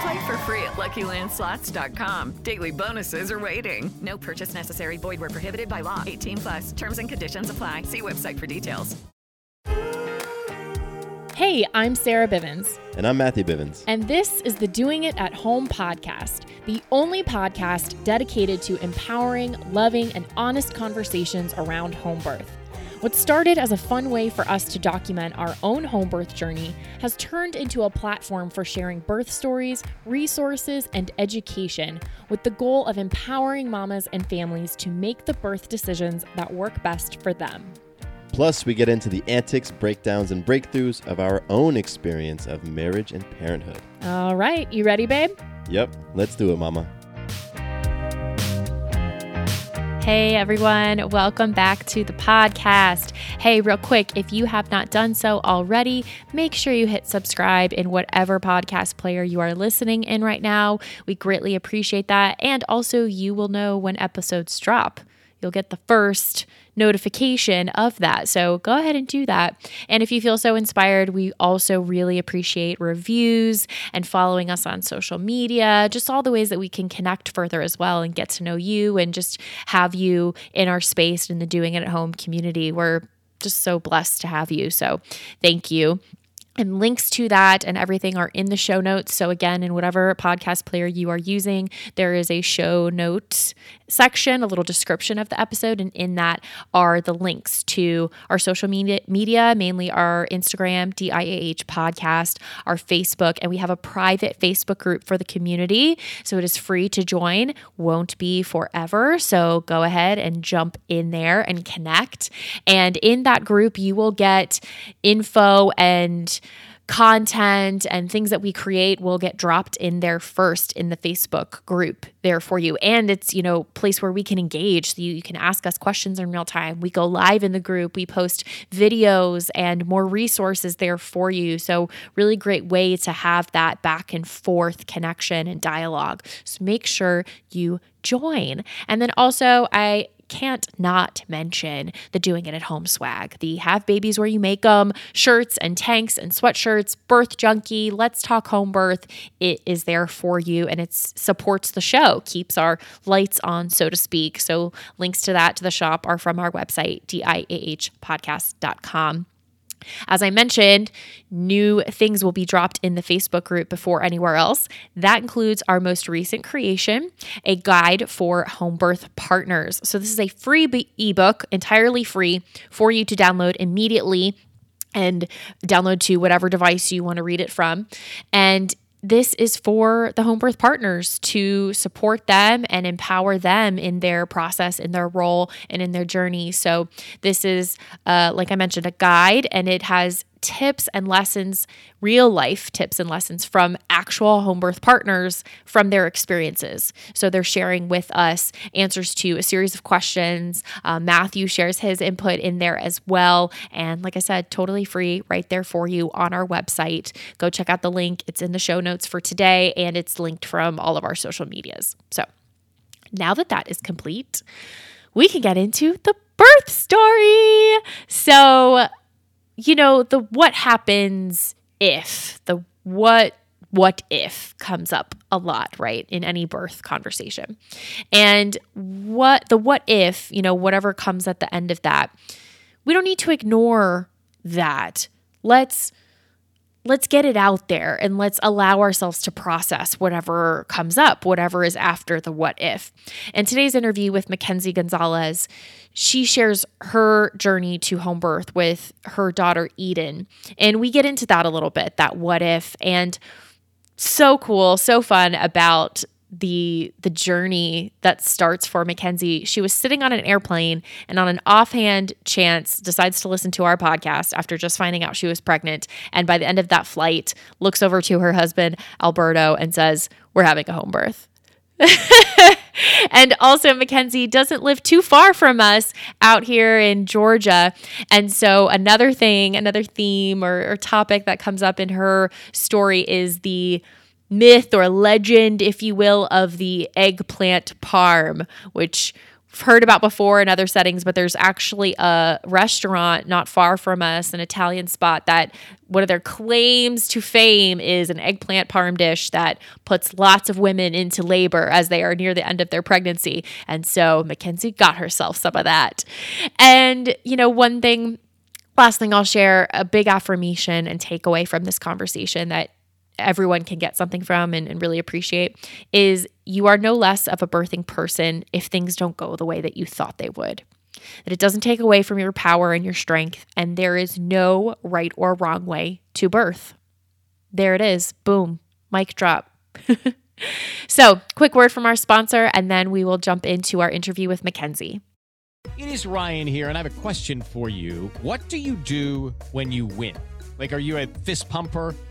Play for free at LuckyLandSlots.com. Daily bonuses are waiting. No purchase necessary. Void where prohibited by law. 18 plus. Terms and conditions apply. See website for details. Hey, I'm Sarah Bivens, And I'm Matthew Bivens. and this is the Doing It at Home podcast, the only podcast dedicated to empowering, loving, and honest conversations around home birth. What started as a fun way for us to document our own home birth journey has turned into a platform for sharing birth stories, resources, and education with the goal of empowering mamas and families to make the birth decisions that work best for them. Plus, we get into the antics, breakdowns, and breakthroughs of our own experience of marriage and parenthood. All right, you ready, babe? Yep, let's do it, Mama. Hey everyone, welcome back to the podcast. Hey, real quick, if you have not done so already, make sure you hit subscribe in whatever podcast player you are listening in right now. We greatly appreciate that. And also, you will know when episodes drop. You'll get the first notification of that. So go ahead and do that. And if you feel so inspired, we also really appreciate reviews and following us on social media, just all the ways that we can connect further as well and get to know you and just have you in our space in the Doing It at Home community. We're just so blessed to have you. So thank you. And links to that and everything are in the show notes. So, again, in whatever podcast player you are using, there is a show notes section, a little description of the episode. And in that are the links to our social media, media mainly our Instagram, DIAH podcast, our Facebook, and we have a private Facebook group for the community. So, it is free to join, won't be forever. So, go ahead and jump in there and connect. And in that group, you will get info and content and things that we create will get dropped in there first in the Facebook group there for you. And it's, you know, place where we can engage. So you, you can ask us questions in real time. We go live in the group. We post videos and more resources there for you. So really great way to have that back and forth connection and dialogue. So make sure you join. And then also I can't not mention the doing it at home swag. The have babies where you make them shirts and tanks and sweatshirts, birth junkie, let's talk home birth. It is there for you and it supports the show, keeps our lights on, so to speak. So links to that to the shop are from our website, diahpodcast.com. As I mentioned, new things will be dropped in the Facebook group before anywhere else. That includes our most recent creation, a guide for home birth partners. So, this is a free ebook, entirely free for you to download immediately and download to whatever device you want to read it from. And this is for the home birth partners to support them and empower them in their process, in their role, and in their journey. So, this is, uh, like I mentioned, a guide and it has tips and lessons, real life tips and lessons from actual home birth partners from their experiences. So they're sharing with us answers to a series of questions. Uh, Matthew shares his input in there as well. And like I said, totally free right there for you on our website. Go check out the link. It's in the show notes for today and it's linked from all of our social medias. So now that that is complete, we can get into the birth story. So, you know, the what happens if, the what what if comes up a lot, right, in any birth conversation. And what the what if, you know, whatever comes at the end of that, we don't need to ignore that. Let's let's get it out there and let's allow ourselves to process whatever comes up, whatever is after the what if. In today's interview with Mackenzie Gonzalez, she shares her journey to home birth with her daughter Eden. And we get into that a little bit, that what if, and so cool, so fun about the the journey that starts for Mackenzie. She was sitting on an airplane and on an offhand chance decides to listen to our podcast after just finding out she was pregnant and by the end of that flight looks over to her husband Alberto and says, "We're having a home birth." and also Mackenzie doesn't live too far from us out here in Georgia. And so another thing, another theme or, or topic that comes up in her story is the myth or legend, if you will, of the eggplant parm, which I've heard about before in other settings, but there's actually a restaurant not far from us, an Italian spot that one of their claims to fame is an eggplant parm dish that puts lots of women into labor as they are near the end of their pregnancy. And so Mackenzie got herself some of that. And, you know, one thing, last thing I'll share, a big affirmation and takeaway from this conversation that everyone can get something from and, and, really appreciate is you are no less of a birthing person if things don't go the way that you thought they would. That it doesn't take away from your power and your strength, and there is no right or wrong way to birth. There it is. Boom. Mic drop. so, quick word from our sponsor, and then we will jump into our interview with Mackenzie. It is Ryan here, and I have a question for you. What do you do when you win? Like, are you a fist pumper?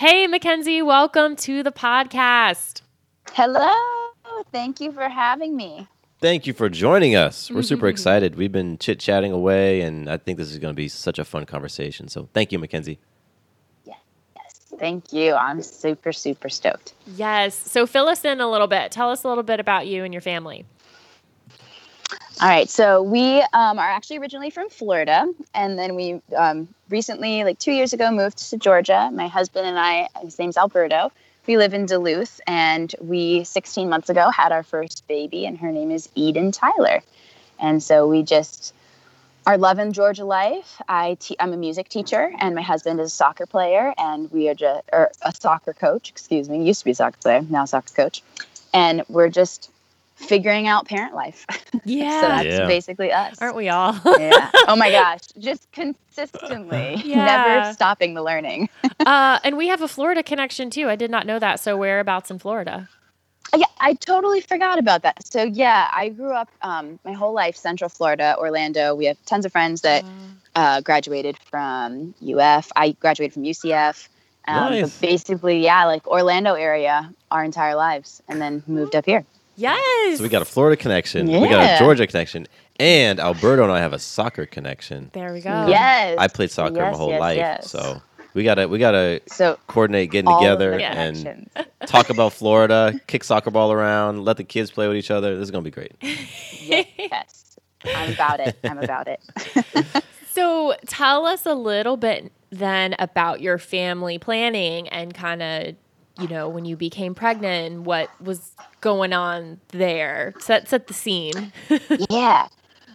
Hey, Mackenzie. Welcome to the podcast. Hello. Thank you for having me. Thank you for joining us. We're super mm-hmm. excited. We've been chit chatting away, and I think this is going to be such a fun conversation. So, thank you, Mackenzie. Yes. Thank you. I'm super, super stoked. Yes. So, fill us in a little bit. Tell us a little bit about you and your family. All right, so we um, are actually originally from Florida, and then we um, recently, like two years ago, moved to Georgia. My husband and I, his name's Alberto. We live in Duluth, and we 16 months ago had our first baby, and her name is Eden Tyler. And so we just are loving Georgia life. I te- I'm a music teacher, and my husband is a soccer player, and we are just or a soccer coach. Excuse me, used to be a soccer player, now soccer coach, and we're just figuring out parent life. Yeah. so that's Yeah. basically us. Aren't we all? yeah. Oh my gosh. Just consistently, Yeah. never stopping the learning. uh, and we have a Florida connection too. I did not know that. So, whereabouts in Florida? yeah, I totally forgot about that. So yeah, I grew up um, my whole life Central Florida, Orlando. We have tons of friends that uh, graduated from UF. I graduated from UCF. Um, Nice. But basically, yeah, like Orlando area our entire lives, and then moved up here. Yes. So, we got a Florida connection, we got a Yeah. Georgia connection, and Alberto and I have a soccer connection. There we go. Yes. I played soccer my Yes, whole yes, life, yes. so we gotta we gotta So coordinate getting all of together the and connections. talk about Florida, kick soccer ball around, let the kids play with each other. This is gonna be great. yes, I'm about it. I'm about it. So, tell us a little bit then about your family planning and kind of, you know, when you became pregnant and what was going on there. Set set the scene. yeah.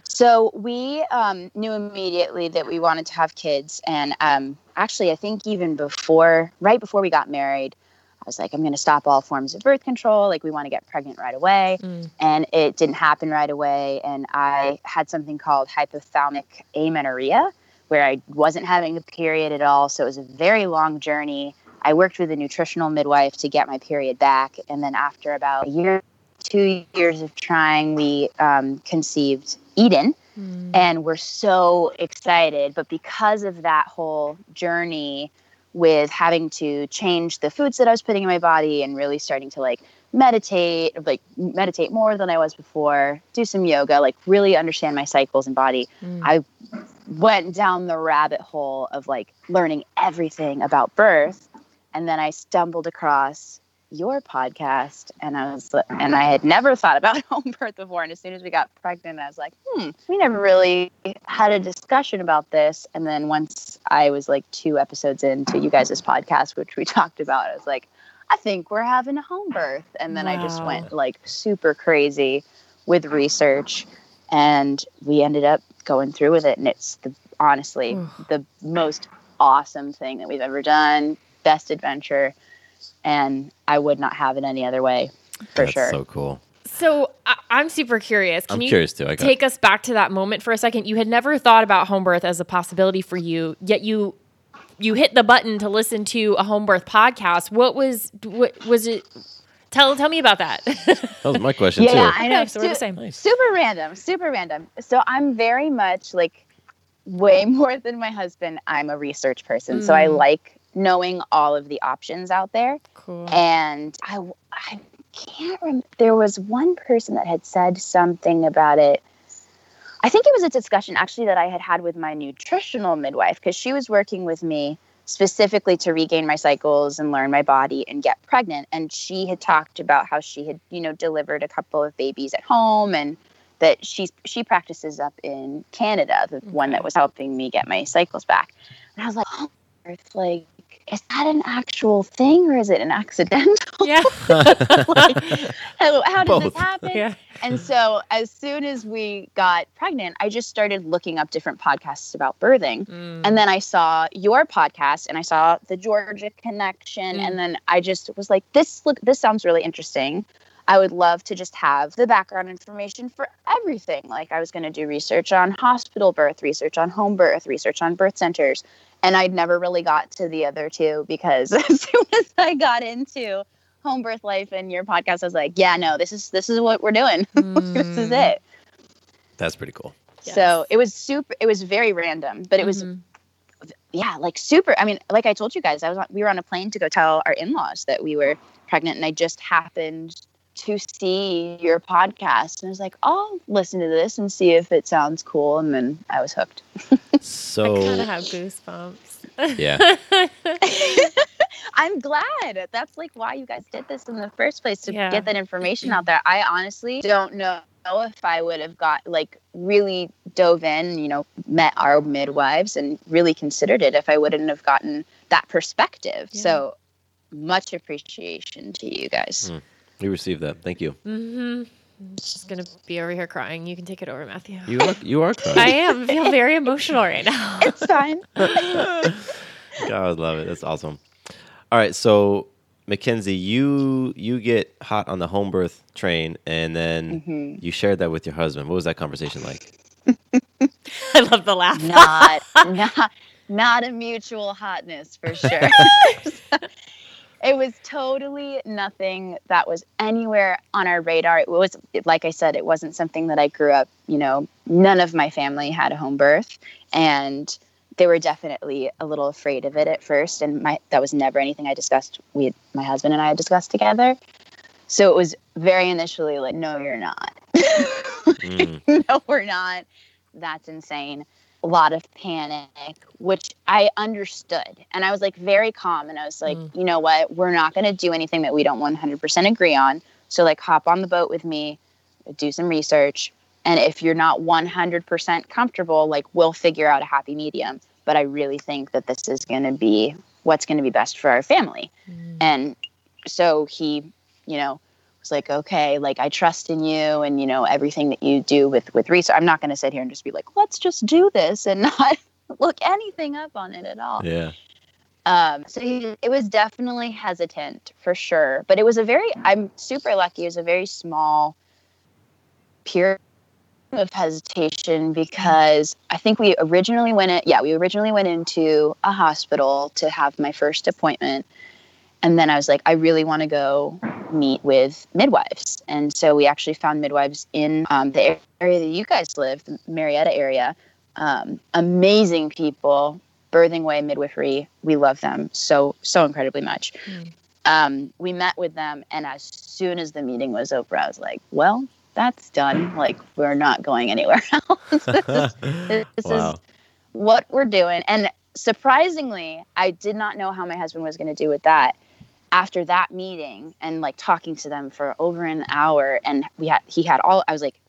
So we um, knew immediately that we wanted to have kids, and um, actually, I think even before, right before we got married, I was like, I'm going to stop all forms of birth control. Like, we want to get pregnant right away, and it didn't happen right away. And I had something called hypothalamic amenorrhea, where I wasn't having a period at all. So it was a very long journey. I worked with a nutritional midwife to get my period back. And then after about a year, two years of trying, we um, conceived Eden. Mm. And we're so excited. But because of that whole journey with having to change the foods that I was putting in my body and really starting to like meditate, like meditate more than I was before, do some yoga, like really understand my cycles and body, Mm. I went down the rabbit hole of like learning everything about birth. And then I stumbled across your podcast and I was and I had never thought about home birth before. And as soon as we got pregnant, I was like, hmm, we never really had a discussion about this. And then once I was like two episodes into you guys' podcast, which we talked about, I was like, I think we're having a home birth. And then I just went like super crazy with research and we ended up going through with it and it's the honestly the most awesome thing that we've ever done best adventure and i would not have it any other way for That's sure so cool. So I- I'm super curious. Can I'm you curious too. I got- take us back to that moment for a second? You had never thought about home birth as a possibility for you, yet you you hit the button to listen to a home birth podcast. What was what was it? Tell tell me about that. That was my question yeah, too. Yeah, I know. Okay, so we're the Su- same. Super random, super random. So I'm very much like way more than my husband. I'm a research person, so I Mm. like knowing all of the options out there. Cool. And I, I can't remember. There was one person that had said something about it. I think it was a discussion actually that I had had with my nutritional midwife because she was working with me specifically to regain my cycles and learn my body and get pregnant. And she had talked about how she had, you know, delivered a couple of babies at home and that she's she practices up in Canada, the one that was helping me get my cycles back. And I was like, oh, Earth, like, is that an actual thing or is it an accidental? Yeah. like, how, how did this happen? Yeah. And so as soon as we got pregnant, I just started looking up different podcasts about birthing. Mm. And then I saw your podcast and I saw the Georgia connection. And then I just was like, this look this sounds really interesting. I would love to just have the background information for everything. Like I was going to do research on hospital birth, research on home birth, research on birth centers. And I'd never really got to the other two because as soon as I got into home birth life and your podcast, I was like, yeah, no, this is this is what we're doing. this is mm. it. That's pretty cool. So it was super. It was very random, but it was, mm-hmm. yeah, like super. I mean, like I told you guys, I was on, we were on a plane to go tell our in laws that we were pregnant, and I just happened to see your podcast, and I was like, I'll listen to this and see if it sounds cool, and then I was hooked. So I kind of have goosebumps. Yeah. I'm glad. That's like why you guys did this in the first place to Yeah. get that information out there. I honestly don't know if I would have got like really dove in, you know, met our midwives and really considered it if I wouldn't have gotten that perspective. So much appreciation to you guys. Mm, we received that. Thank you. Mm-hmm. I'm just gonna be over here crying. You can take it over, Matthew. You are you are crying. I am. I feel very emotional right now. It's fine. God, I love it. That's awesome. All right, so Mackenzie, you you get hot on the home birth train, and then Mhm. you shared that with your husband. What was that conversation like? I love the laugh. not not not a mutual hotness for sure. It was totally nothing that was anywhere on our radar. It was like I said, it wasn't something that I grew up, you know, none of my family had a home birth and they were definitely a little afraid of it at first and my that was never anything I discussed we my husband and I had discussed together. So it was very initially like no you're not. Mm. no, we're not. That's insane. A lot of panic, which I understood. And I was like very calm. And I was like, mm. you know what? We're not going to do anything that we don't 100% agree on. So, like, hop on the boat with me, do some research. And if you're not 100% comfortable, like, we'll figure out a happy medium. But I really think that this is going to be what's going to be best for our family. Mm. And so he, you know, was like, okay, like I trust in you and you know everything that you do with with research. I'm not going to sit here and just be like, let's just do this and not look anything up on it at all. Yeah. Um, so he, it was definitely hesitant for sure, but it was a very. I'm super lucky. It was a very small period of hesitation because I think we originally went in. Yeah, we originally went into a hospital to have my first appointment, and then I was like, I really want to go meet with midwives. And so we actually found midwives in um, the area that you guys live, the Marietta area. Um, amazing people, Birthing Way Midwifery. We love them so, so incredibly much. Mm. Um, we met with them, and as soon as the meeting was over, I was like, well, that's done. Like, we're not going anywhere else. this is, this wow. is what we're doing. And surprisingly, I did not know how my husband was going to do with that after that meeting and like talking to them for over an hour and we had he had all i was like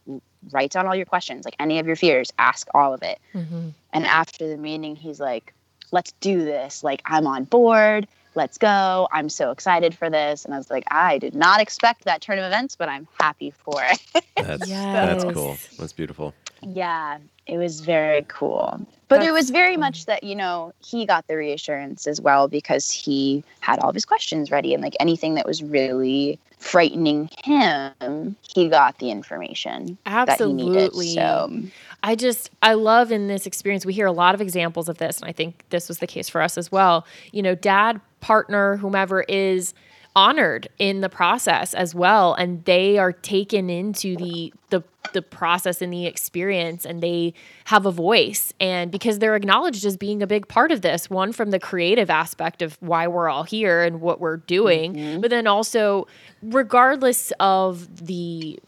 write down all your questions like any of your fears ask all of it mm-hmm. and after the meeting he's like let's do this like i'm on board let's go. I'm so excited for this. And i was like i did not expect that turn of events but i'm happy for it. That's, yes. that's cool. That's beautiful. Yeah it was very cool. But That's, it was very much that you know he got the reassurance as well because he had all of his questions ready. And like anything that was really frightening him he got the information absolutely Needed, so i just i love in this experience we hear a lot of examples of this and i think this was the case for us as well. You know dad partner whomever is honored in the process as well and they are taken into the the the process and the experience and they have a voice and because they're acknowledged as being a big part of this one from the creative aspect of why we're all here and what we're doing mm-hmm. but then also regardless of the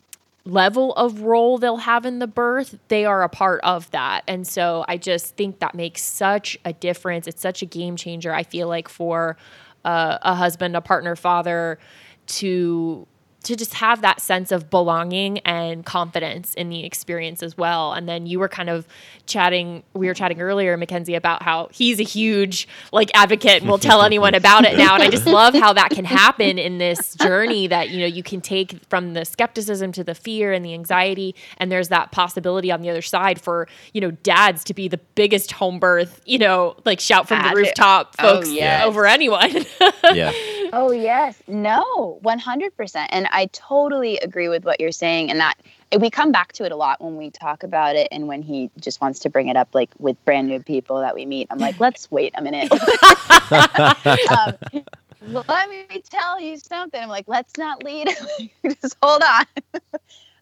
level of role they'll have in the birth, they are a part of that. And so I just think that makes such a difference. It's such a game changer, I feel like, for uh, a husband, a partner, father to to just have that sense of belonging and confidence in the experience as well. And then you were kind of chatting, we were chatting earlier, Mackenzie, about how he's a huge like advocate and will tell anyone about it now. And I just love how that can happen in this journey that, you know, you can take from the skepticism to the fear and the anxiety. And there's that possibility on the other side for, you know, dads to be the biggest home birth, you know, like shout from the rooftop oh, folks oh, yes. over anyone. yeah. Oh, yes. No, 100%. And I totally agree with what you're saying. And that we come back to it a lot when we talk about it and when he just wants to bring it up, like with brand new people that we meet. I'm like, let's wait a minute. um, let me tell you something. I'm like, let's not lead. just hold on.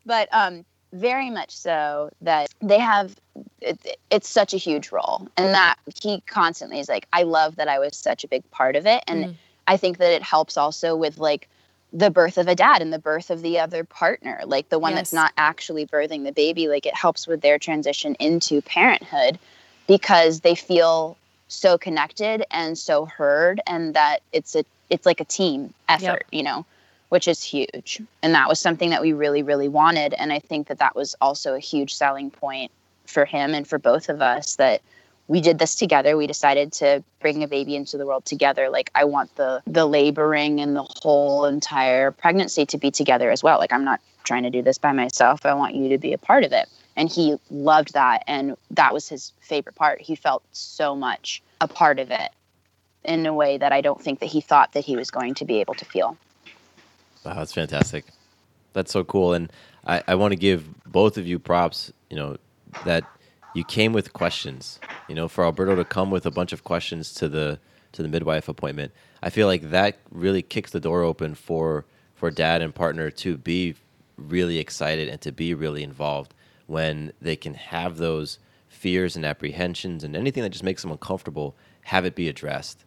but um, very much so that they have it, it's such a huge role and that he constantly is like i love that i was such a big part of it and mm. I think that it helps also with like the birth of a dad and the birth of the other partner, like the one yes. that's not actually birthing the baby. Like it helps with their transition into parenthood because they feel so connected and so heard and that it's a it's like a team effort, yep. you know, which is huge. And that was something that we really really wanted and I think that that was also a huge selling point for him and for both of us that we did this together. We decided to bring a baby into the world together. Like I want the the laboring and the whole entire pregnancy to be together as well. Like I'm not trying to do this by myself. I want you to be a part of it. And he loved that and that was his favorite part. He felt so much a part of it in a way that I don't think that he thought that he was going to be able to feel. Wow, that's fantastic. That's so cool. And I, I want to give both of you props, you know, that you came with questions. You know, for Alberto to come with a bunch of questions to the to the midwife appointment, I feel like that really kicks the door open for for dad and partner to be really excited and to be really involved when they can have those fears and apprehensions and anything that just makes them uncomfortable have it be addressed.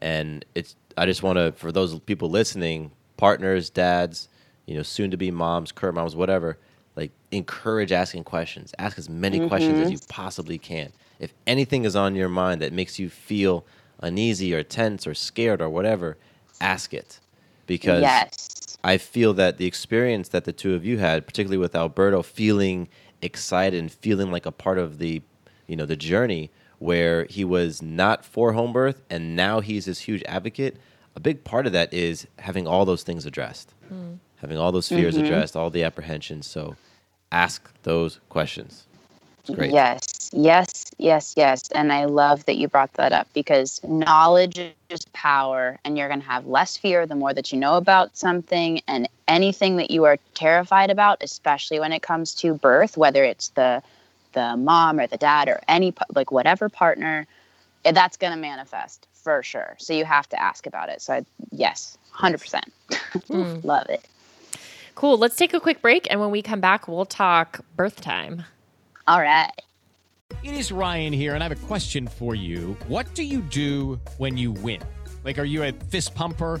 And it's I just want to for those people listening, partners, dads, you know, soon to be moms, current moms, whatever like encourage asking questions. Ask as many mm-hmm. questions as you possibly can. If anything is on your mind that makes you feel uneasy or tense or scared or whatever, ask it. Because yes. I feel that the experience that the two of you had, particularly with Alberto feeling excited and feeling like a part of the, you know, the journey where he was not for home birth and now he's this huge advocate, a big part of that is having all those things addressed. Mm. Having all those fears mm-hmm. addressed, all the apprehensions. So ask those questions. Great. Yes, yes, yes, yes. And I love that you brought that up because knowledge is power, and you're going to have less fear the more that you know about something. And anything that you are terrified about, especially when it comes to birth, whether it's the the mom or the dad or any like whatever partner, eh, that's going to manifest for sure. So you have to ask about it. So I, yes, 100%. Mm. Love it. Cool. Let's take a quick break. And when we come back, we'll talk birth time. All right. It is Ryan here, and I have a question for you. What do you do when you win? Like, are you a fist pumper?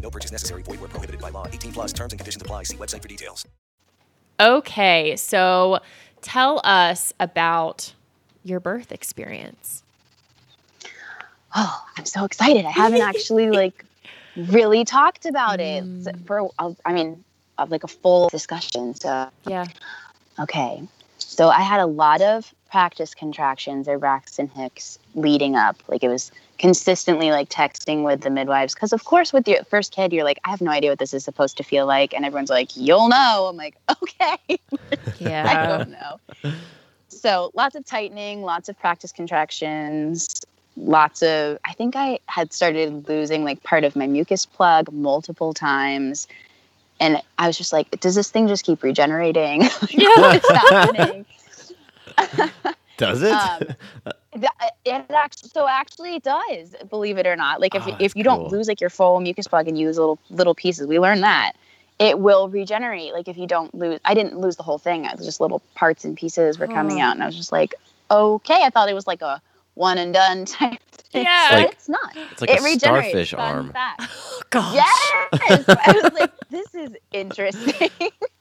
No purchase necessary. Void were prohibited by law. 18 plus terms and conditions apply. See website for details. Okay. So tell us about your birth experience. Oh, I'm so excited. I haven't actually like really talked about it mm. for, I mean, like a full discussion. So, yeah. Okay. So I had a lot of practice contractions or Braxton Hicks leading up. Like it was consistently like texting with the midwives. Cause of course with your first kid, you're like, I have no idea what this is supposed to feel like. And everyone's like, you'll know. I'm like, okay. Yeah. I don't know. So lots of tightening, lots of practice contractions, lots of I think I had started losing like part of my mucus plug multiple times. And I was just like, does this thing just keep regenerating? Yeah, What's happening? Does it? Um, th- it actually, so actually it does, believe it or not. Like if, Oh, if you that's don't lose like your full mucus plug and use little little pieces, we learned that it will regenerate. Like if you don't lose, I didn't lose the whole thing. It was just little parts and pieces were coming Oh. out, and I was just like, okay. I thought it was like a one and done type. Thing. Yeah. but Like- it's not. It's like it a regenerates. starfish Fun arm. fact. Gosh. Yes, I was like, this is interesting.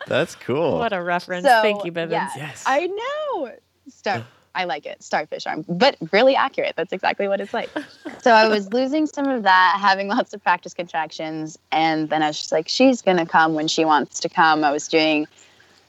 That's cool. What a reference. So, Thank you, Bivens. yeah, Yes. I know. Star. I like it. Starfish arm, but really accurate. That's exactly what it's like. so I was losing some of that, having lots of practice contractions, and then I was just like, she's gonna come when she wants to come. I was doing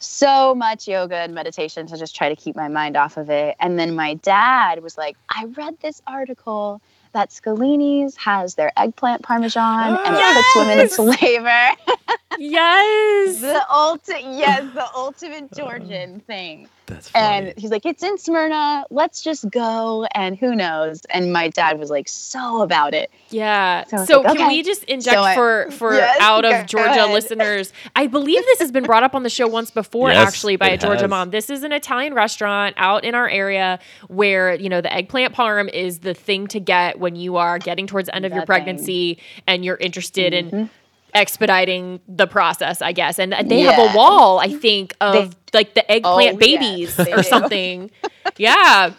so much yoga and meditation to just try to keep my mind off of it. And then my dad was like, I read this article that Scalini's has their eggplant parmesan and it puts women into labor. Yes. the ultimate, yes, the ultimate Georgian thing. That's funny. And he's like, it's in Smyrna. Let's just go. And who knows? And my dad was like, so about it. Yeah. So So, was like, can okay. we just inject So I- for for Yes, out of Georgia ahead. listeners? I believe this has been brought up on the show once before, Yes, actually, by a Georgia has. mom. This is an Italian restaurant out in our area where you know the eggplant parm is the thing to get when you are getting towards the end of your That thing. pregnancy and you're interested Mhm. in expediting the process, I guess. And they have a wall, I think, of like the eggplant Oh, babies they or do. something. yeah.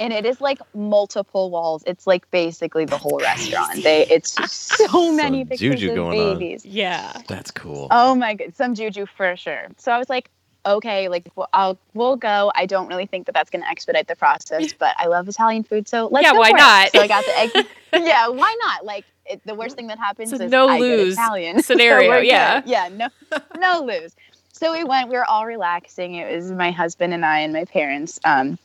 And it is like multiple walls. It's like basically the whole restaurant. They it's so many pictures juju of going on. babies. Yeah. That's cool. Oh my god, some juju for sure. So I was like, okay, like well, I'll we'll go. I don't really think that that's going to expedite the process, but I love Italian food, so let's Yeah, go why for it. not? So I got the egg. yeah, why not? Like it, the worst thing that happens It's a is no I get lose Italian scenario, we're good. yeah. yeah, no, no lose. So we went. We were all relaxing. It was my husband and I and my parents. Um,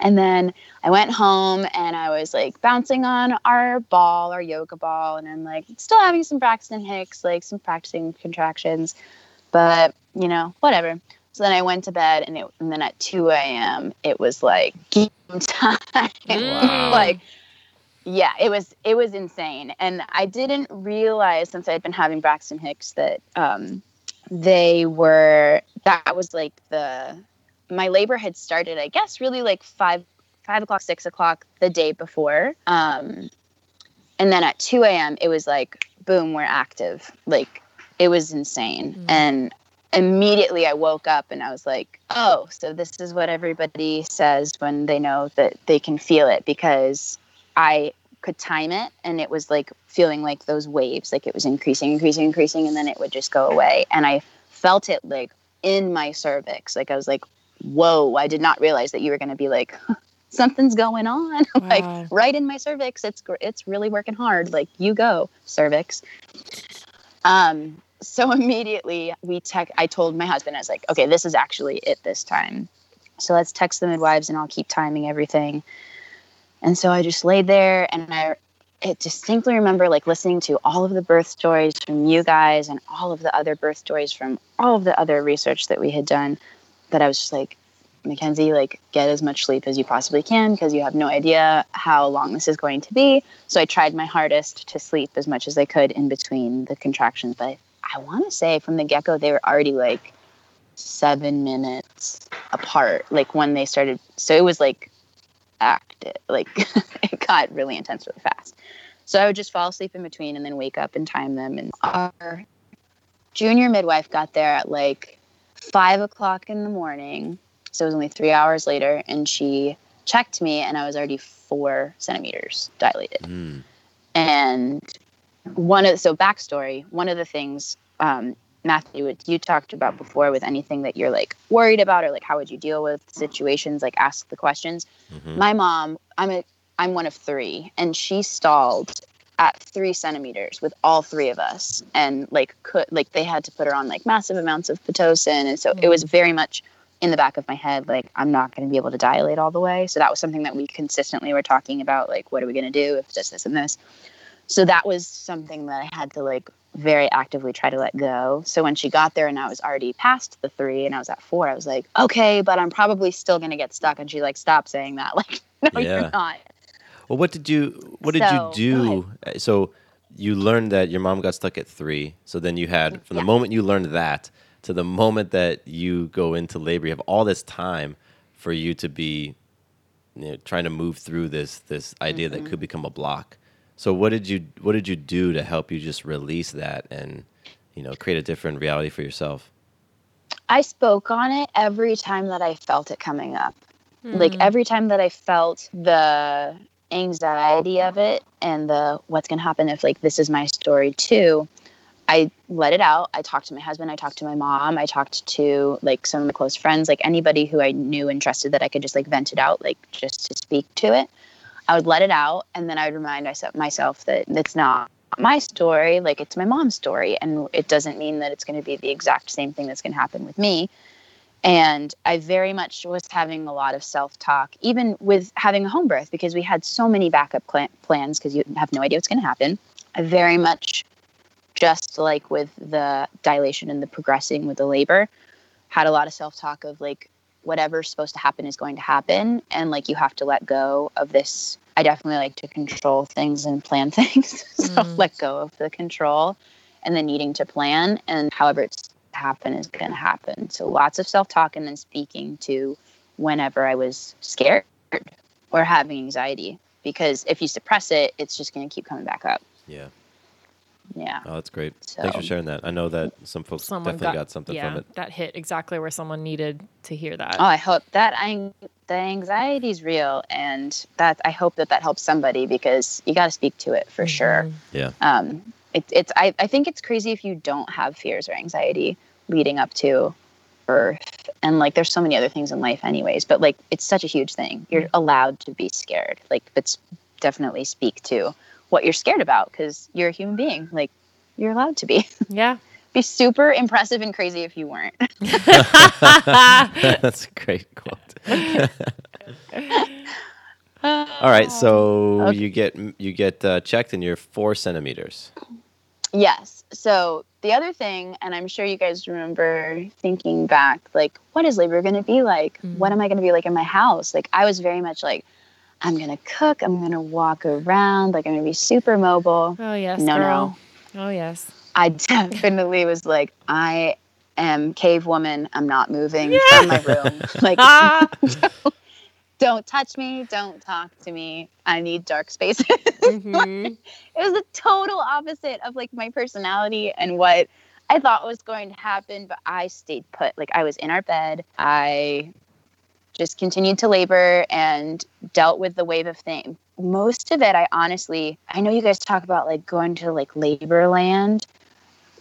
and then I went home and I was like bouncing on our ball, our yoga ball, and I'm like still having some Braxton Hicks, like some practicing contractions, but you know, whatever. So then I went to bed, and it, and then at 2 a.m. it was like game time. Wow. like, yeah, it was it was insane, and I didn't realize since I'd been having Braxton Hicks that um, they were that was like the my labor had started i guess really like five five o'clock six o'clock the day before. Um and then at 2 a.m it was like boom we're active. Like it was insane. And immediately i woke up and i was like oh so this is what everybody says when they know that they can feel it because i could time it and it was like feeling like those waves like it was increasing increasing increasing and then it would just go away and i felt it like in my cervix. Like I was like, whoa, I did not realize that you were going to be like, something's going on. Wow. like right in my cervix. It's it's really working hard. Like you go cervix. Um. So immediately we tech. I told my husband, I was like, okay, this is actually it this time. So let's text the midwives and I'll keep timing everything. And so I just laid there and I I distinctly remember like listening to all of the birth stories from you guys and all of the other birth stories from all of the other research that we had done that I was just like, Mackenzie, like get as much sleep as you possibly can because you have no idea how long this is going to be. So I tried my hardest to sleep as much as I could in between the contractions. But I want to say from the get go, they were already like seven minutes apart, like when they started. So it was like active, like it got really intense really fast. So I would just fall asleep in between and then wake up and time them. And our junior midwife got there at like five o'clock in the morning. So it was only three hours later. And she checked me, and I was already four centimeters dilated. Mm. And one of so backstory, one of the things um, Matthew, what you talked about before with anything that you're like worried about or like how would you deal with situations, like ask the questions. Mhm. My mom, I'm a I'm one of three, and she stalled at three centimeters with all three of us, and like could like they had to put her on like massive amounts of pitocin, and so it was very much in the back of my head like I'm not going to be able to dilate all the way. So that was something that we consistently were talking about, like what are we going to do if this, this, and this. So that was something that I had to like very actively try to let go. So when she got there and I was already past the three and I was at four, I was like, okay, but I'm probably still gonna get stuck. And she's like, stop saying that. Like, no, Yeah. you're not. Well, what did you what did So, you do? Uh, So you learned that your mom got stuck at three. So then you had from the moment you learned that to the moment that you go into labor, you have all this time for you to be you know, trying to move through this this idea that could become a block. So what did you what did you do to help you just release that and you know create a different reality for yourself? I spoke on it every time that I felt it coming up. Like Mm. every time that I felt the anxiety of it and the what's going to happen if like this is my story too, I let it out. I talked to my husband, I talked to my mom, I talked to like some of my close friends, like anybody who I knew and trusted that I could just like vent it out like just to speak to it. I would let it out and then I would remind myself that it's not my story, like it's my mom's story and it doesn't mean that it's going to be the exact same thing that's going to happen with me. And I very much was having a lot of self talk, even with having a home birth, because we had so many backup cl- plans because you have no idea what's going to happen. I very much, just like with the dilation and the progressing with the labor, had a lot of self talk of like, whatever's supposed to happen is going to happen. And like, you have to let go of this. I definitely like to control things and plan things. so mm. let go of the control and the needing to plan. And however it's happen is going to happen. So lots of self talk and then speaking to whenever I was scared or having anxiety. Because if you suppress it, it's just going to keep coming back up. Yeah. Yeah. Oh, that's great. Thanks for sharing that. I know that some folks Someone definitely got, something yeah, from it. That hit exactly where someone needed to hear that. Oh, I hope that I, the anxiety is real, and that I hope that that helps somebody because you got to speak to it for sure. Yeah. Um, it, it's I, I think it's crazy if you don't have fears or anxiety leading up to birth, and like there's so many other things in life, anyways. But like it's such a huge thing. You're allowed to be scared. Like, but definitely speak to what you're scared about because you're a human being. Like, you're allowed to be. Yeah. be super impressive and crazy if you weren't. That's a great quote. All right, so Okay. you get you get uh, checked, and you're four centimeters. Yes. So the other thing, and I'm sure you guys remember thinking back, like, what is labor going to be like? What am I going to be like in my house? Like, I was very much like, I'm going to cook, I'm going to walk around, like, I'm going to be super mobile. Oh yes. No, girl. no. Oh yes. I definitely was like, I am cave woman. I'm not moving from my room. Like, don't touch me. Don't talk to me. I need dark spaces. Mm-hmm. it was the total opposite of like my personality and what I thought was going to happen, but I stayed put. Like I was in our bed. I just continued to labor and dealt with the wave of things. Most of it, I honestly, I know you guys talk about like going to like labor land.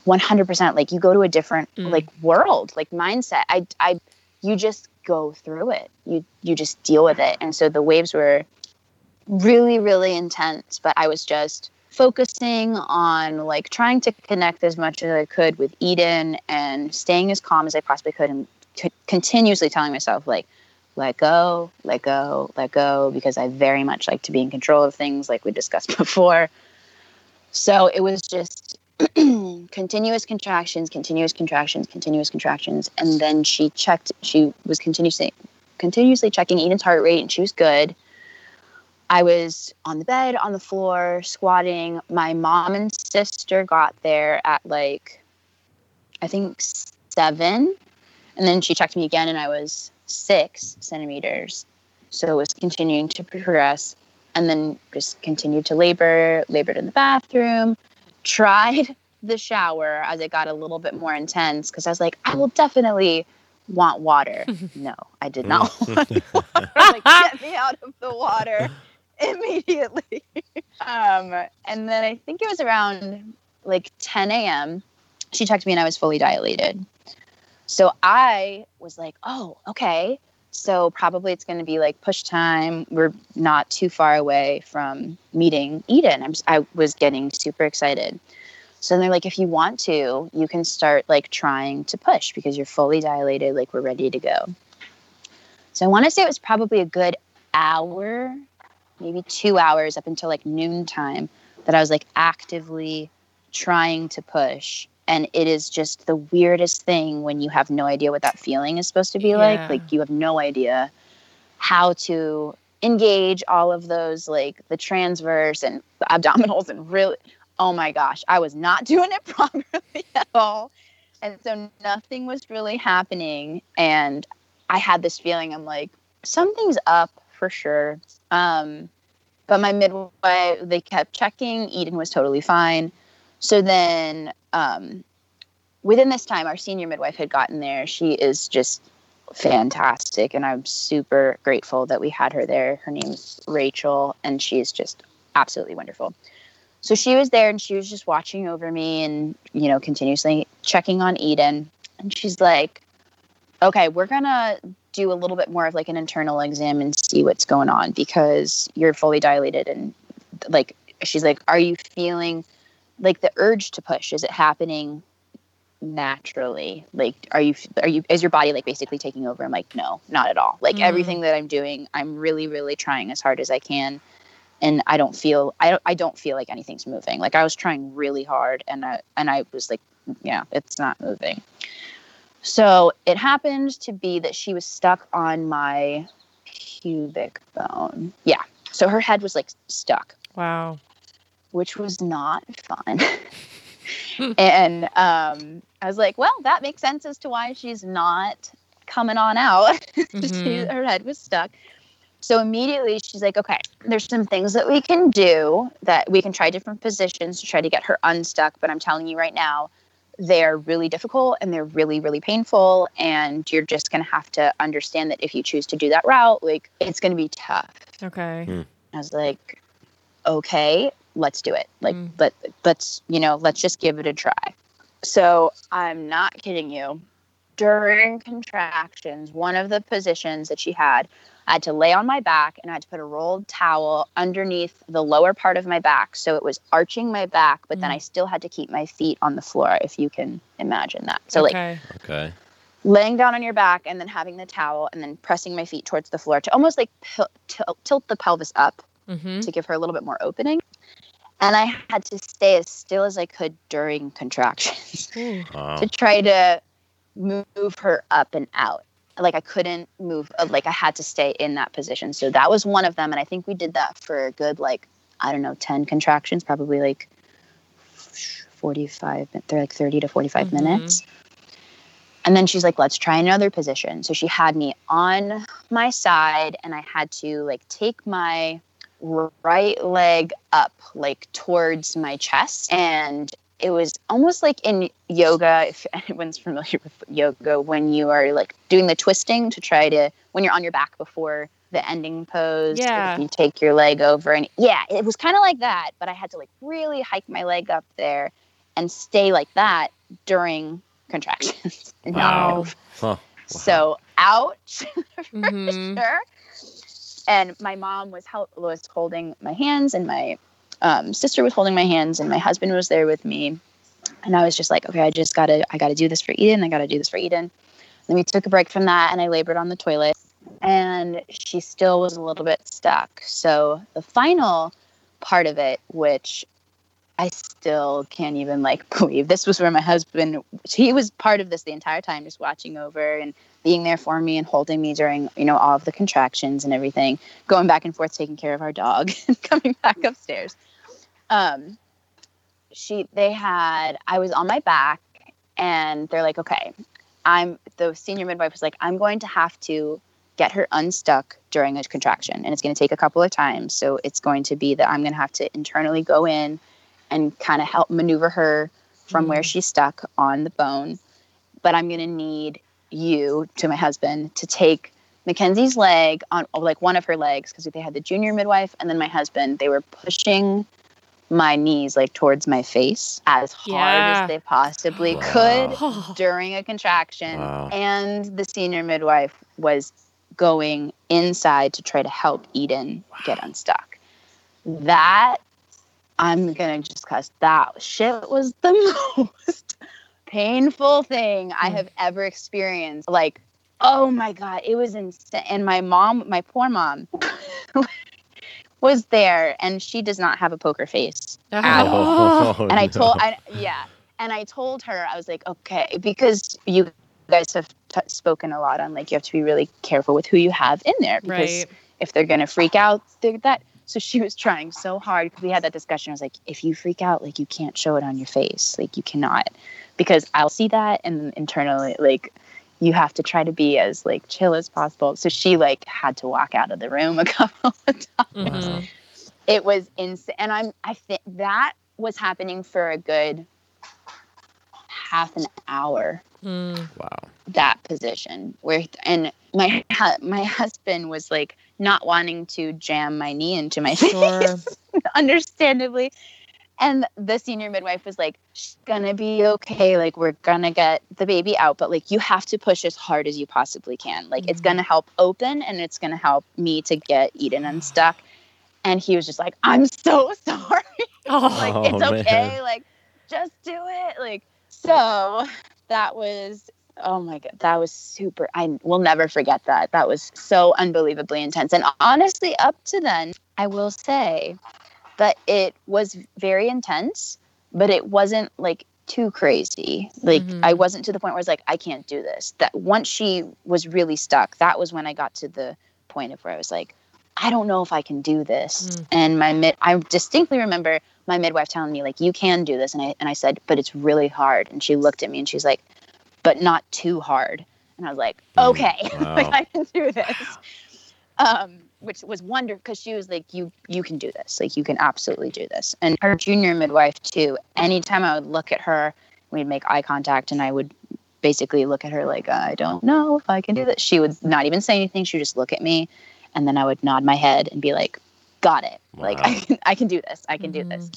100% like you go to a different mm. like world like mindset i i you just go through it you you just deal with it and so the waves were really really intense but i was just focusing on like trying to connect as much as i could with eden and staying as calm as i possibly could and c- continuously telling myself like let go let go let go because i very much like to be in control of things like we discussed before so it was just continuous contractions, continuous contractions, continuous contractions, and then she checked. She was continuously continuously checking Eden's heart rate, and she was good. I was on the bed, on the floor, squatting. My mom and sister got there at like, I think seven, and then she checked me again, and I was six centimeters. So it was continuing to progress, and then just continued to labor. Labored in the bathroom tried the shower as it got a little bit more intense because I was like, I will definitely want water. no, I did not want water. like, get me out of the water immediately. um, and then I think it was around like 10 a.m. She checked me and I was fully dilated. So I was like, oh, okay. So probably it's going to be like push time. We're not too far away from meeting Eden. I'm, I was getting super excited. So they're like, if you want to, you can start like trying to push because you're fully dilated, like we're ready to go. So I want to say it was probably a good hour, maybe two hours up until like noontime that I was like actively trying to push. And it is just the weirdest thing when you have no idea what that feeling is supposed to be Yeah. like. Like you have no idea how to engage all of those, like the transverse and the abdominals, and really, oh my gosh, I was not doing it properly at all. And so nothing was really happening. And I had this feeling I'm like, something's up for sure. Um, but my midwife, they kept checking. Eden was totally fine. So then, um, within this time, our senior midwife had gotten there. She is just fantastic, and I'm super grateful that we had her there. Her name's Rachel, and she's just absolutely wonderful. So she was there, and she was just watching over me, and you know, continuously checking on Eden. And she's like, "Okay, we're gonna do a little bit more of like an internal exam and see what's going on because you're fully dilated and like she's like are you feeling like the urge to push is it happening naturally? Like are you are you is your body like basically taking over? I'm like no not at all. Like Mhm. everything that i'm doing i'm really really trying as hard as i can and i don't feel i don't i don't feel like anything's moving. Like i was trying really hard and i and i was like yeah it's not moving. So it happened to be that she was stuck on my pubic bone. Yeah. So her head was like stuck. Wow. Which was not fun. and um, I was like, well, that makes sense as to why she's not coming on out. She- Mhm. her head was stuck. So immediately she's like, okay, there's some things that we can do that we can try different positions to try to get her unstuck. But I'm telling you right now, they're really difficult and they're really, really painful. And you're just going to have to understand that if you choose to do that route, like it's going to be tough. Okay. I was like, okay, let's do it. Like, let let's you know, let's just give it a try. So I'm not kidding you. During contractions, one of the positions that she had, I had to lay on my back and I had to put a rolled towel underneath the lower part of my back. So it was arching my back, but then I still had to keep my feet on the floor, if you can imagine that. So like okay. Okay. laying down on your back and then having the towel and then pressing my feet towards the floor to almost like pil- til- tilt the pelvis up Mhm. to give her a little bit more opening. And I had to stay as still as I could during contractions Wow. to try to move her up and out. Like I couldn't move, uh, like I had to stay in that position. So that was one of them. And I think we did that for a good, like, I don't know, 10 contractions, probably like 45, they're like 30 to 45 minutes. And then she's like, let's try another position. So she had me on my side and I had to like take my right leg up like towards my chest and it was almost like in yoga if anyone's familiar with yoga when you are like doing the twisting to try to when you're on your back before the ending pose Yeah. you take your leg over and yeah it was kind of like that but i had to like really hike my leg up there and stay like that during contractions. Wow. No. Huh. So ouch for Mhm. sure. And my mom was help was holding my hands, and my um, sister was holding my hands, and my husband was there with me. And I was just like, okay, I just gotta, I gotta do this for Eden. I gotta do this for Eden. Then we took a break from that, and I labored on the toilet, and she still was a little bit stuck. So the final part of it, which I still can't even like believe this was where my husband he was part of this the entire time just watching over and being there for me and holding me during you know all of the contractions and everything going back and forth taking care of our dog and coming back upstairs. Um she they had I was on my back and they're like okay I'm the senior midwife was like I'm going to have to get her unstuck during a contraction and it's going to take a couple of times. So it's going to be that I'm going to have to internally go in and kind of help maneuver her from where she's stuck on the bone. But I'm going to need you, to my husband, to take Mackenzie's leg on, like one of her legs, because they had the junior midwife and then my husband. They were pushing my knees like towards my face as hard Yeah. as they possibly Wow. could during a contraction. Wow. And the senior midwife was going inside to try to help Eden get unstuck. That I'm gonna just cuss. That shit was the most painful thing I mm. have ever experienced. Like, oh my god, it was insane. And my mom, my poor mom, was there, and she does not have a poker face. Uh-huh. at all. Oh, and I told, no. I, yeah, and I told her I was like, okay, because you guys have t- spoken a lot on like you have to be really careful with who you have in there because Right. if they're gonna freak out, they're that. So she was trying so hard because we had that discussion. I was like, if you freak out, like you can't show it on your face, like you cannot, because I'll see that and internally, like you have to try to be as like chill as possible. So she like had to walk out of the room a couple of times Mhm. it was insane and i'm i think that was happening for a good half an hour Mm. Wow. that position where and my my husband was like not wanting to jam my knee into my Sure. face understandably and the senior midwife was like she's gonna be okay. Like we're gonna get the baby out but like you have to push as hard as you possibly can. Like it's mm-hmm. gonna help open and it's gonna help me to get eden unstuck and he was just like i'm so sorry. Oh, like Oh, it's okay. man. like just do it. Like so that was oh my god that was super i will never forget that. That was so unbelievably intense. And honestly up to then i will say that it was very intense but it wasn't like too crazy. Like Mhm. i wasn't to the point where i was like i can't do this. That once she was really stuck that was when i got to the point of where i was like i don't know if i can do this. Mm. and my mid i distinctly remember my midwife telling me like you can do this. And i and i said but it's really hard. And she looked at me and she's like but not too hard. And i was like okay like i can do this um which was wonderful because she was like you you can do this. Like you can absolutely do this. And her junior midwife too anytime i would look at her we'd make eye contact and i would basically look at her like i don't know if i can do this. She would not even say anything. She would just look at me and then i would nod my head and be like got it. Like i can i can do this. I can do this.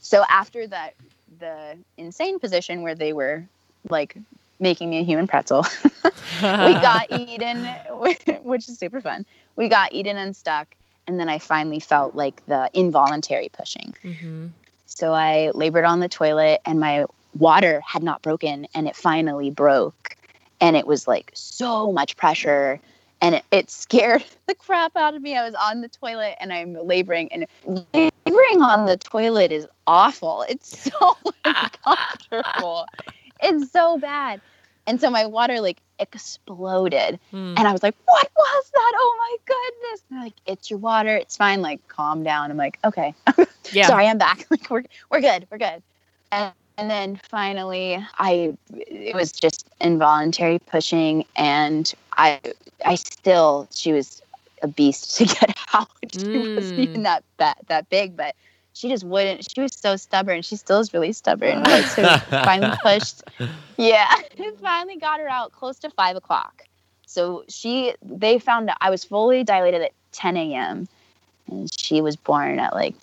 So after that the insane position where they were like making me a human pretzel we got Eden, which is super fun. We got Eden and stuck. and then I finally felt like the involuntary pushing. Mhm. So I labored on the toilet, and my water had not broken, and it finally broke. And it was like so much pressure, and it, it scared the crap out of me. I was on the toilet, and I'm laboring, and laboring on the toilet is awful. It's so uncomfortable. It's so bad. And so my water like exploded. Mm. And I was like, what was that? Oh my goodness. And they're like, it's your water. It's fine. Like, calm down. I'm like, okay. Yeah. Sorry, I'm back. Like, we're, we're good. We're good. And, and then finally, I, it was just involuntary pushing. And I, I still, she was a beast to get out. She wasn't Mm. even that, that, that big, but she just wouldn't, she was so stubborn. She still is really stubborn. Like, so finally pushed. Yeah, it finally got her out close to five o'clock. So she, they found out I was fully dilated at 10 a.m. and she was born at like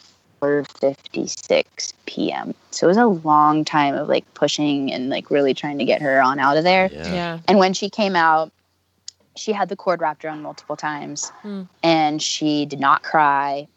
4:56 p.m. So it was a long time of like pushing and like really trying to get her on out of there. Yeah. Yeah. And when she came out, she had the cord wrapped around multiple times Hmm. and she did not cry.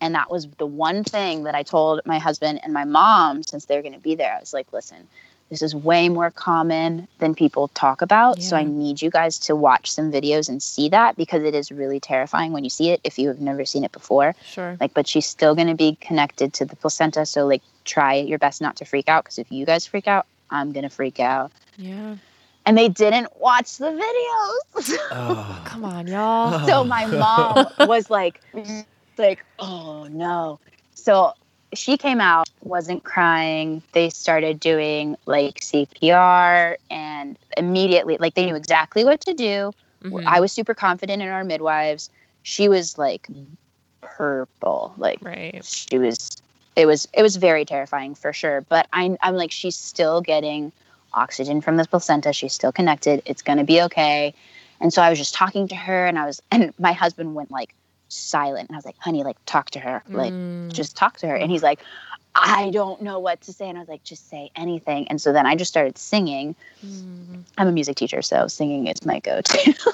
And that was the one thing that I told my husband and my mom since they're going to be there. I was like, listen, this is way more common than people talk about. So I need you guys to watch some videos and see that because it is really terrifying when you see it if you have never seen it before. Sure. Like, but she's still going to be connected to the placenta. So, like, try your best not to freak out because if you guys freak out, I'm going to freak out. Yeah. And they didn't watch the videos. Oh. Come on, y'all. so my mom was like like oh no. So she came out wasn't crying. They started doing like cpr and immediately like they knew exactly what to do. Mhm. i was super confident in our midwives. She was like purple. Like right. she was it was it was very terrifying for sure. But i'm, I'm like she's still getting oxygen from the placenta. She's still connected. It's going to be okay. And so i was just talking to her and i was and my husband went like silent. And i was like honey like talk to her. Like Mm. just talk to her. And he's like i don't know what to say. And i was like just say anything. And so then i just started singing. Mm. i'm a music teacher so singing is my go-to.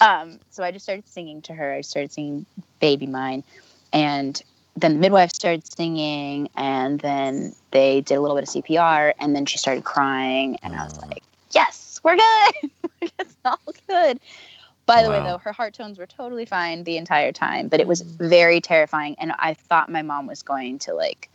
Um, so i just started singing to her. I started singing baby mine. And then the midwife started singing and then they did a little bit of cpr and then she started crying. And i was like yes we're good. It's all good by the way though her heart tones were totally fine the entire time but it was very terrifying and i thought my mom was going to like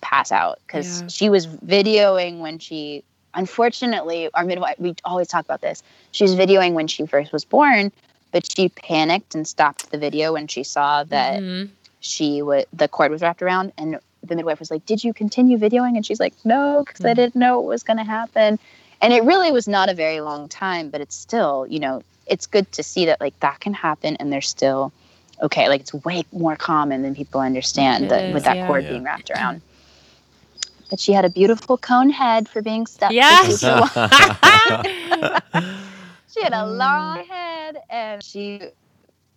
pass out because Yeah. she was videoing when she unfortunately our midwife we always talk about this she was videoing when she first was born but she panicked and stopped the video when she saw that Mhm. she was the cord was wrapped around and the midwife was like did you continue videoing and she's like no because i didn't know what was going to happen and it really was not a very long time but it's still you know it's good to see that like that can happen and they're still okay like it's way more common than people understand It that is, with that yeah. cord Yeah. being wrapped around but she had a beautiful cone head for being stuck for Yes. long. she had a long head and she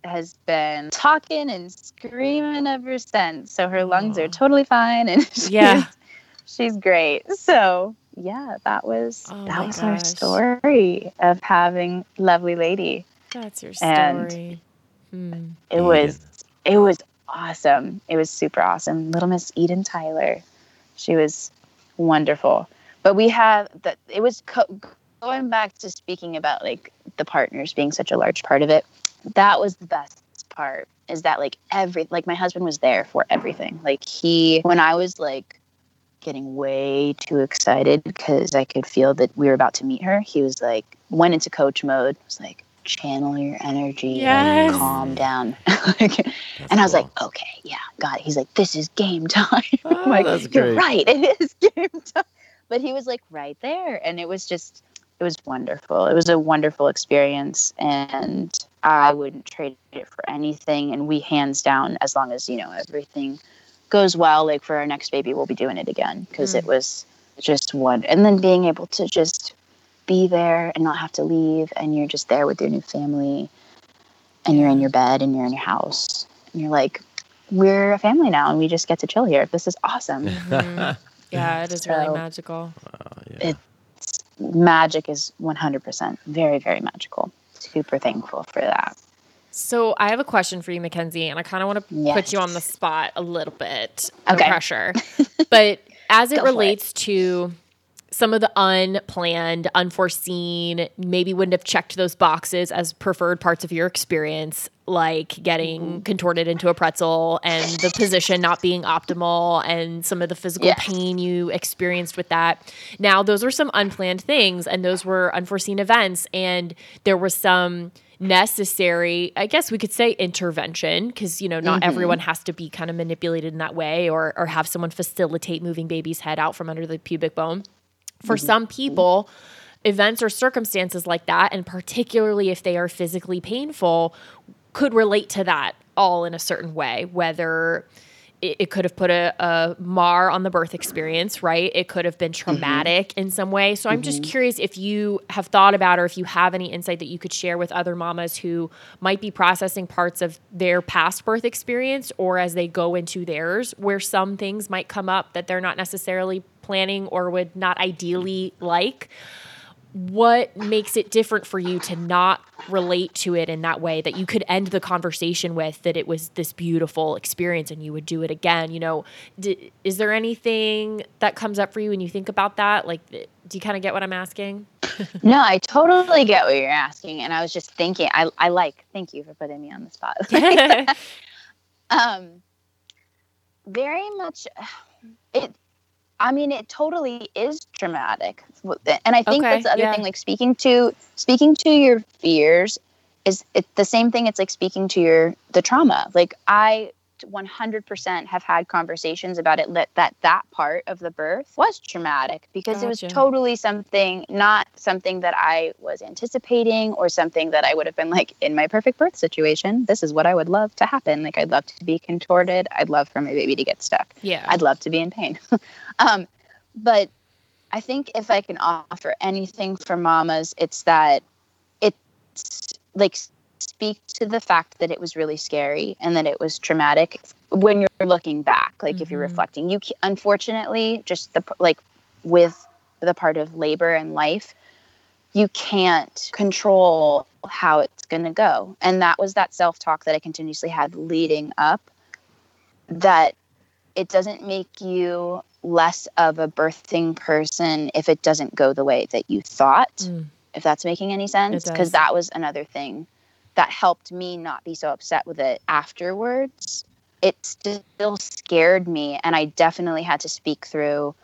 has been talking and screaming ever since so her lungs are totally fine and she's, Yeah. she's great so yeah that was Oh that my was our story of having lovely lady. That's your And- story. Hmm. it was it was awesome. It was super awesome. Little miss eden tyler. She was wonderful. But we have that it was co- going back to speaking about like the partners being such a large part of it that was the best part is that like every like my husband was there for everything. Like he when i was like getting way too excited because i could feel that we were about to meet her. He was like went into coach mode was like channel your energy Yes. and calm down. Like, and i was like okay yeah got it. He's like this is game time. I'm oh, like that's you're great. right it is game time. But he was like right there and it was just it was wonderful. It was a wonderful experience and i wouldn't trade it for anything and we hands down as long as you know everything goes well like for our next baby we'll be doing it again because it was just one and then being able to just be there and not have to leave and you're just there with your new family and you're in your bed and you're in your house and you're like we're a family now and we just get to chill here. This is awesome. Mhm. Yeah, it is really So- magical. it's magic is 100% very very magical. Super thankful for that So I have a question for you, Mackenzie, and I kind of want to put you on the spot a little bit. No Okay. pressure. but as it Go for it. relates to some of the unplanned, unforeseen, maybe wouldn't have checked those boxes as preferred parts of your experience, like getting Mm-hmm. contorted into a pretzel and the position not being optimal and some of the physical Yes. pain you experienced with that. Now, those were some unplanned things and those were unforeseen events. And there was some necessary, I guess we could say intervention, because, you know, not Mhm. everyone has to be kind of manipulated in that way or, or have someone facilitate moving baby's head out from under the pubic bone. For some people, events or circumstances like that, and particularly if they are physically painful, could relate to that all in a certain way, whether it, it could have put a, a mar on the birth experience, right? It could have been traumatic in some way. So I'm just Mhm. curious if you have thought about or if you have any insight that you could share with other mamas who might be processing parts of their past birth experience or as they go into theirs, where some things might come up that they're not necessarily planning or would not ideally like what makes it different for you to not relate to it in that way that you could end the conversation with that it was this beautiful experience and you would do it again you know d- is there anything that comes up for you when you think about that like do you kind of get what i'm asking no, I totally get what you're asking, and I was just thinking. I I like. Thank you for putting me on the spot. um, very much. It. I mean, it totally is traumatic, and I think Okay, that's the other yeah. thing. Like speaking to speaking to your fears is it the same thing. It's like speaking to your the trauma. Like I 100% have had conversations about it that that that part of the birth was traumatic because it was totally something not something that I was anticipating or something that I would have been like in my perfect birth situation this is what I would love to happen. Like I'd love to be contorted. I'd love for my baby to get stuck. Yeah. I'd love to be in pain. Um but I think if I can offer anything for mamas it's that it's like speak to the fact that it was really scary and that it was traumatic when you're looking back like if you're Mhm. reflecting you unfortunately just the like with the part of labor and life you can't control how it's going to go and that was that self-talk that i continuously had leading up that it doesn't make you less of a birthing person if it doesn't go the way that you thought Mm. if that's making any sense because that was another thing that helped me not be so upset with it afterwards it still scared me and i definitely had to speak through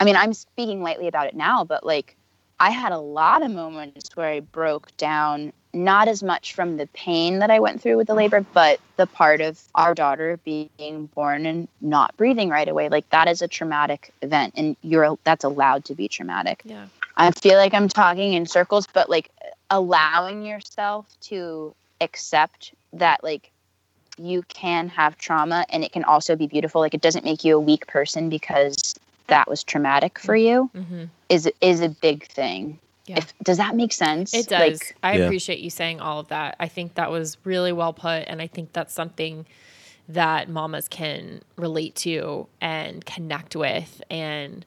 i mean i'm speaking lightly about it now but like i had a lot of moments where i broke down not as much from the pain that i went through with the labor mm-hmm. but the part of our daughter being born and not breathing right away like that is a traumatic event and you're that's allowed to be traumatic. Yeah. I feel like I'm talking in circles, but like allowing yourself to accept that like you can have trauma and it can also be beautiful. Like it doesn't make you a weak person because that was traumatic for you mm-hmm. is is a big thing. Yeah. If, does that make sense? It does. Like, I Yeah. appreciate you saying all of that. I think that was really well put. And I think that's something that mamas can relate to and connect with and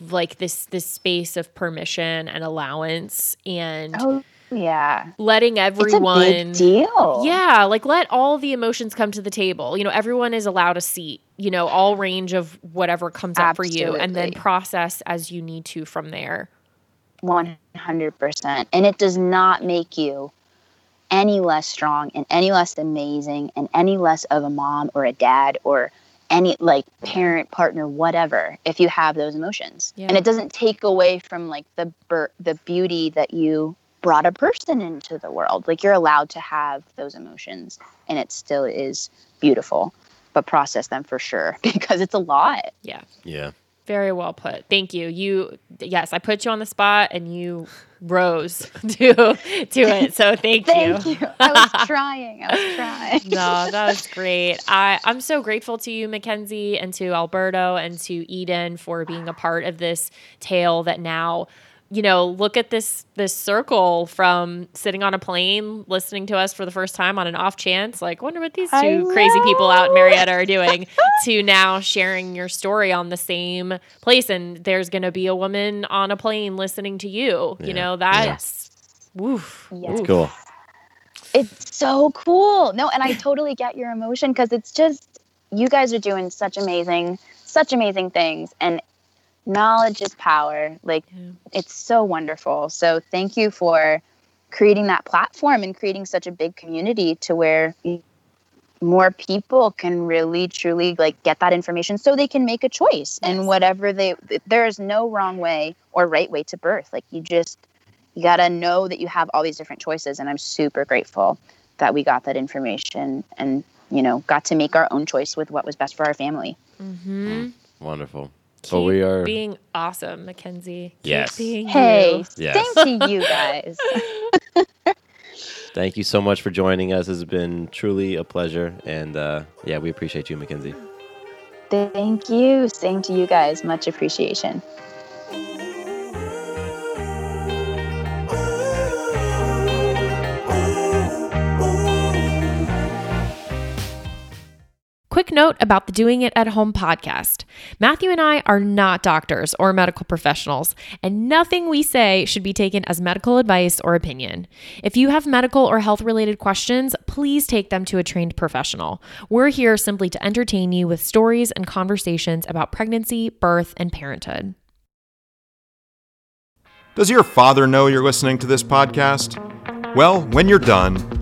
like this this space of permission and allowance and oh yeah. letting everyone It's a big deal. yeah, like let all the emotions come to the table. You know, everyone is allowed a seat, you know, all range of whatever comes up for you and then process as you need to from there. 100%. And it does not make you any less strong and any less amazing and any less of a mom or a dad or any like parent, partner, whatever, if you have those emotions. Yeah. And it doesn't take away from like the the beauty that you brought a person into the world. Like you're allowed to have those emotions and it still is beautiful, but process them for sure because it's a lot. Yeah. Yeah. Very well put. Thank you. You yes, I put you on the spot and you rose to to it. So thank, Thank you. Thank you. I was trying. I was trying. no, that was great. I, I'm so grateful to you, Mackenzie, and to Alberto and to Eden for being a part of this tale that now, you know, look at this this circle from sitting on a plane, listening to us for the first time on an off chance, like, wonder what these two crazy people out in Marietta are doing, to now sharing your story on the same place. And there's gonna be a woman on a plane listening to you. Yeah. You know, that's woof. Yes. It's cool. It's so cool. No, and I totally get your emotion because it's just you guys are doing such amazing, such amazing things, and knowledge is power. Like it's so wonderful. So thank you for creating that platform and creating such a big community to where more people can really truly like get that information so they can make a choice and whatever they there is no wrong way or right way to birth like you just you got to know that you have all these different choices and i'm super grateful that we got that information and you know got to make our own choice with what was best for our family Mm-hmm. Wonderful. Keep but we are being awesome, Mackenzie. Keep Yes. being hey you. Yes. same to you guys Thank you so much for joining us. It's been truly a pleasure. And uh, yeah, we appreciate you, Mackenzie. Thank you. Same to you guys. Much appreciation. Quick note about the Doing It at Home podcast. Matthew and I are not doctors or medical professionals, and nothing we say should be taken as medical advice or opinion. If you have medical or health related questions, please take them to a trained professional. We're here simply to entertain you with stories and conversations about pregnancy, birth, and parenthood. Does your father know you're listening to this podcast? Well, when you're done,